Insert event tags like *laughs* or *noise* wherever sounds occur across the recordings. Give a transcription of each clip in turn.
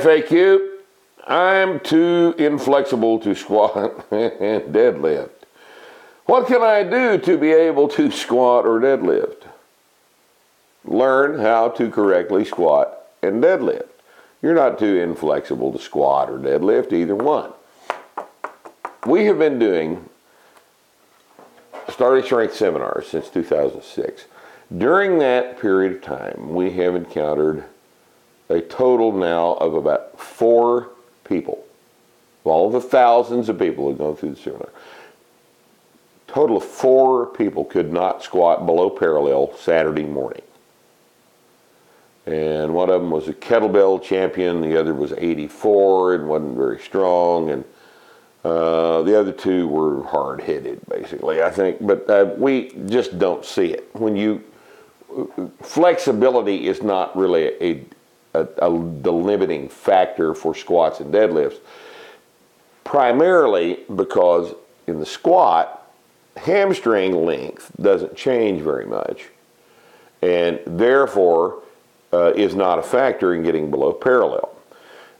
FAQ I'm too inflexible to squat and *laughs* deadlift. What can I do to be able to squat or deadlift? Learn how to correctly squat and deadlift. You're not too inflexible to squat or deadlift, either one. We have been doing starting strength seminars since 2006. During that period of time, we have encountered a total now of about four people, of all the thousands of people who go through the seminar. Total of four people could not squat below parallel Saturday morning. And one of them was a kettlebell champion, the other was 84 and wasn't very strong, and uh, the other two were hard headed, basically, I think. But uh, we just don't see it. When you, flexibility is not really a, a, a, the limiting factor for squats and deadlifts, primarily because in the squat, hamstring length doesn't change very much, and therefore uh, is not a factor in getting below parallel.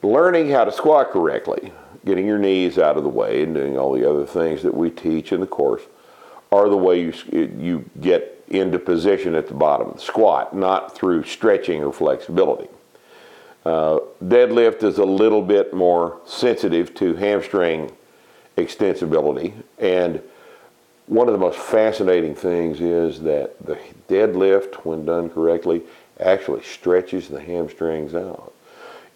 Learning how to squat correctly, getting your knees out of the way, and doing all the other things that we teach in the course are the way you, you get into position at the bottom of the squat, not through stretching or flexibility. Uh, deadlift is a little bit more sensitive to hamstring extensibility. And one of the most fascinating things is that the deadlift, when done correctly, actually stretches the hamstrings out.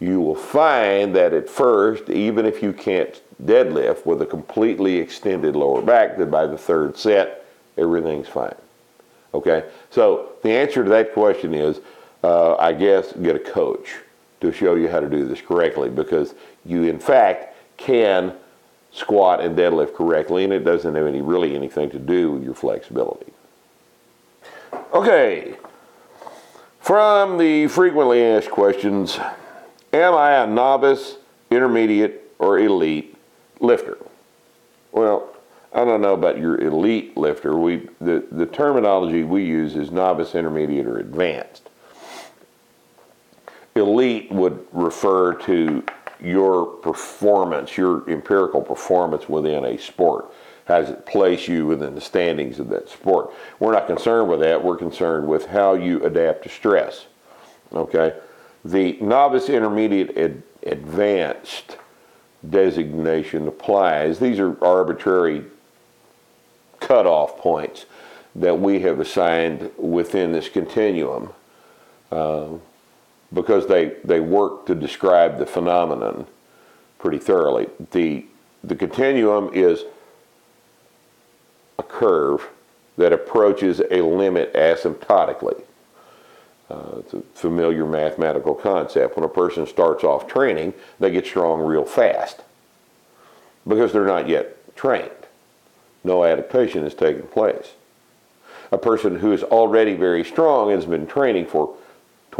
You will find that at first, even if you can't deadlift with a completely extended lower back, that by the third set, everything's fine. Okay? So the answer to that question is, uh, I guess, get a coach to show you how to do this correctly because you, in fact, can squat and deadlift correctly, and it doesn't have any really anything to do with your flexibility. Okay, from the frequently asked questions, am I a novice, intermediate, or elite lifter? Well, I don't know about your elite lifter. We the, the terminology we use is novice, intermediate, or advanced elite would refer to your performance, your empirical performance within a sport. How does it place you within the standings of that sport? We're not concerned with that. We're concerned with how you adapt to stress. Okay? The novice, intermediate, ad- advanced designation applies. These are arbitrary cutoff points that we have assigned within this continuum. Uh, because they, they work to describe the phenomenon pretty thoroughly. The, the continuum is a curve that approaches a limit asymptotically. Uh, it's a familiar mathematical concept. When a person starts off training, they get strong real fast because they're not yet trained. No adaptation has taken place. A person who is already very strong and has been training for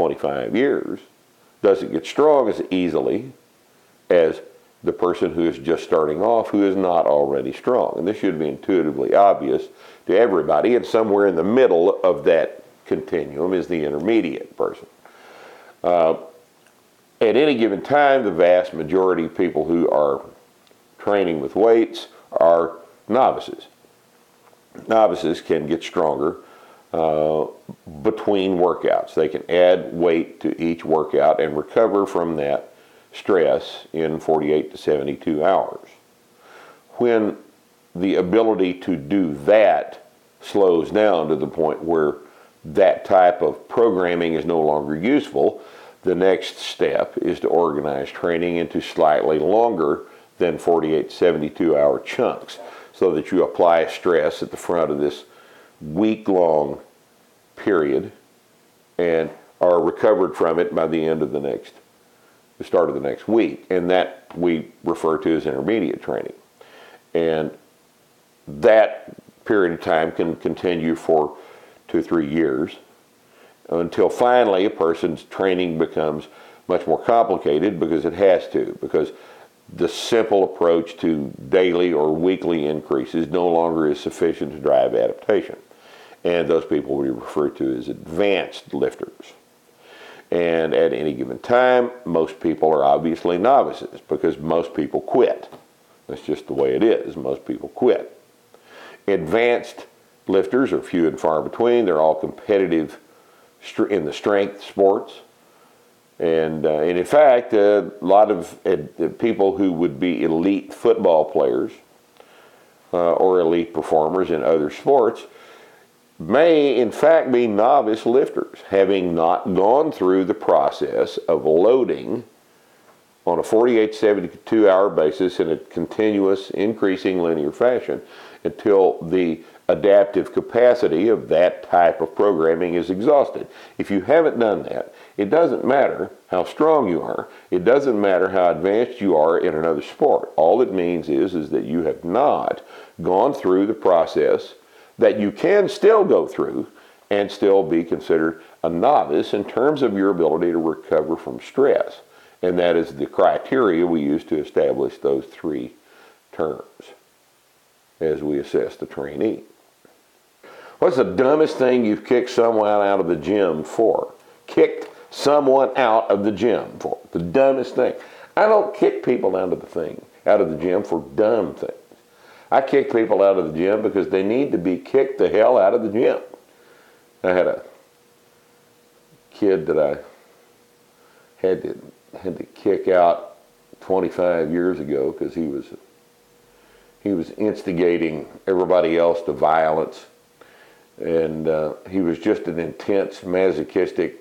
25 years doesn't get strong as easily as the person who is just starting off who is not already strong. And this should be intuitively obvious to everybody. And somewhere in the middle of that continuum is the intermediate person. Uh, at any given time, the vast majority of people who are training with weights are novices. Novices can get stronger uh, between workouts. They can add weight to each workout and recover from that stress in 48 to 72 hours. When the ability to do that slows down to the point where that type of programming is no longer useful, the next step is to organize training into slightly longer than 48 72 hour chunks so that you apply stress at the front of this week long period and are recovered from it by the end of the next, the start of the next week. And that we refer to as intermediate training. And that period of time can continue for two three years until finally a person's training becomes much more complicated because it has to, because the simple approach to daily or weekly increases no longer is sufficient to drive adaptation. And those people we refer to as advanced lifters. And at any given time, most people are obviously novices because most people quit. That's just the way it is. Most people quit. Advanced lifters are few and far between. They're all competitive in the strength sports. And, uh, and in fact, uh, a lot of uh, people who would be elite football players uh, or elite performers in other sports may in fact be novice lifters, having not gone through the process of loading on a 48 72 hour basis in a continuous increasing linear fashion until the adaptive capacity of that type of programming is exhausted. If you haven't done that, it doesn't matter how strong you are. It doesn't matter how advanced you are in another sport. All it means is, is that you have not gone through the process that you can still go through and still be considered a novice in terms of your ability to recover from stress. And that is the criteria we use to establish those three terms as we assess the trainee. What's the dumbest thing you've kicked someone out of the gym for? Kicked someone out of the gym for. The dumbest thing. I don't kick people out of the thing, out of the gym for dumb things. I kick people out of the gym because they need to be kicked the hell out of the gym. I had a kid that I had to had to kick out 25 years ago because he was he was instigating everybody else to violence, and uh, he was just an intense, masochistic,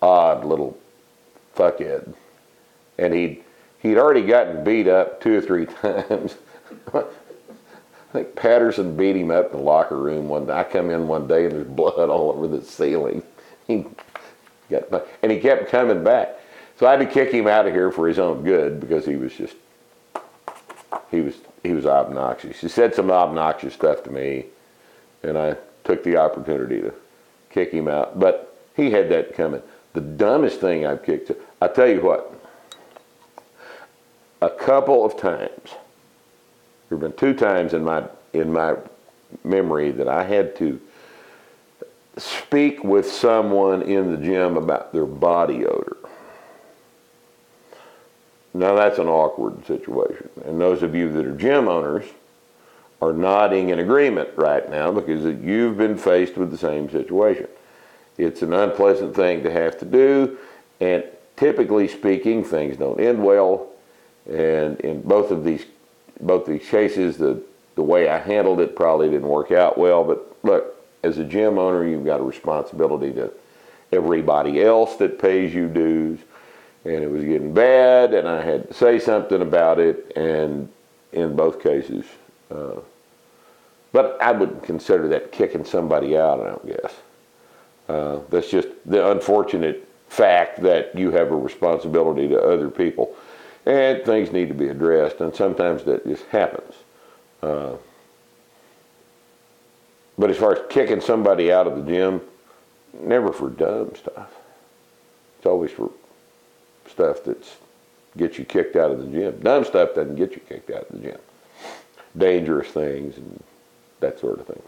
odd little fuckhead, and he he'd already gotten beat up two or three *laughs* times. I think Patterson beat him up in the locker room one day. I come in one day and there's blood all over the ceiling. *laughs* He got, and he kept coming back. So I had to kick him out of here for his own good because he was just he was he was obnoxious. He said some obnoxious stuff to me, and I took the opportunity to kick him out. But he had that coming. The dumbest thing I've kicked. I tell you what. A couple of times. There have been two times in my in my memory that I had to speak with someone in the gym about their body odor. Now that's an awkward situation. And those of you that are gym owners are nodding in agreement right now because you've been faced with the same situation. It's an unpleasant thing to have to do, and typically speaking, things don't end well. And in both of these both these cases, the the way I handled it probably didn't work out well. But look, as a gym owner, you've got a responsibility to everybody else that pays you dues and it was getting bad, and I had to say something about it, and in both cases, uh, but I wouldn't consider that kicking somebody out, I don't guess. Uh, that's just the unfortunate fact that you have a responsibility to other people, and things need to be addressed, and sometimes that just happens. Uh, but as far as kicking somebody out of the gym, never for dumb stuff. It's always for stuff that's gets you kicked out of the gym. Dumb stuff doesn't get you kicked out of the gym. Dangerous things and that sort of thing.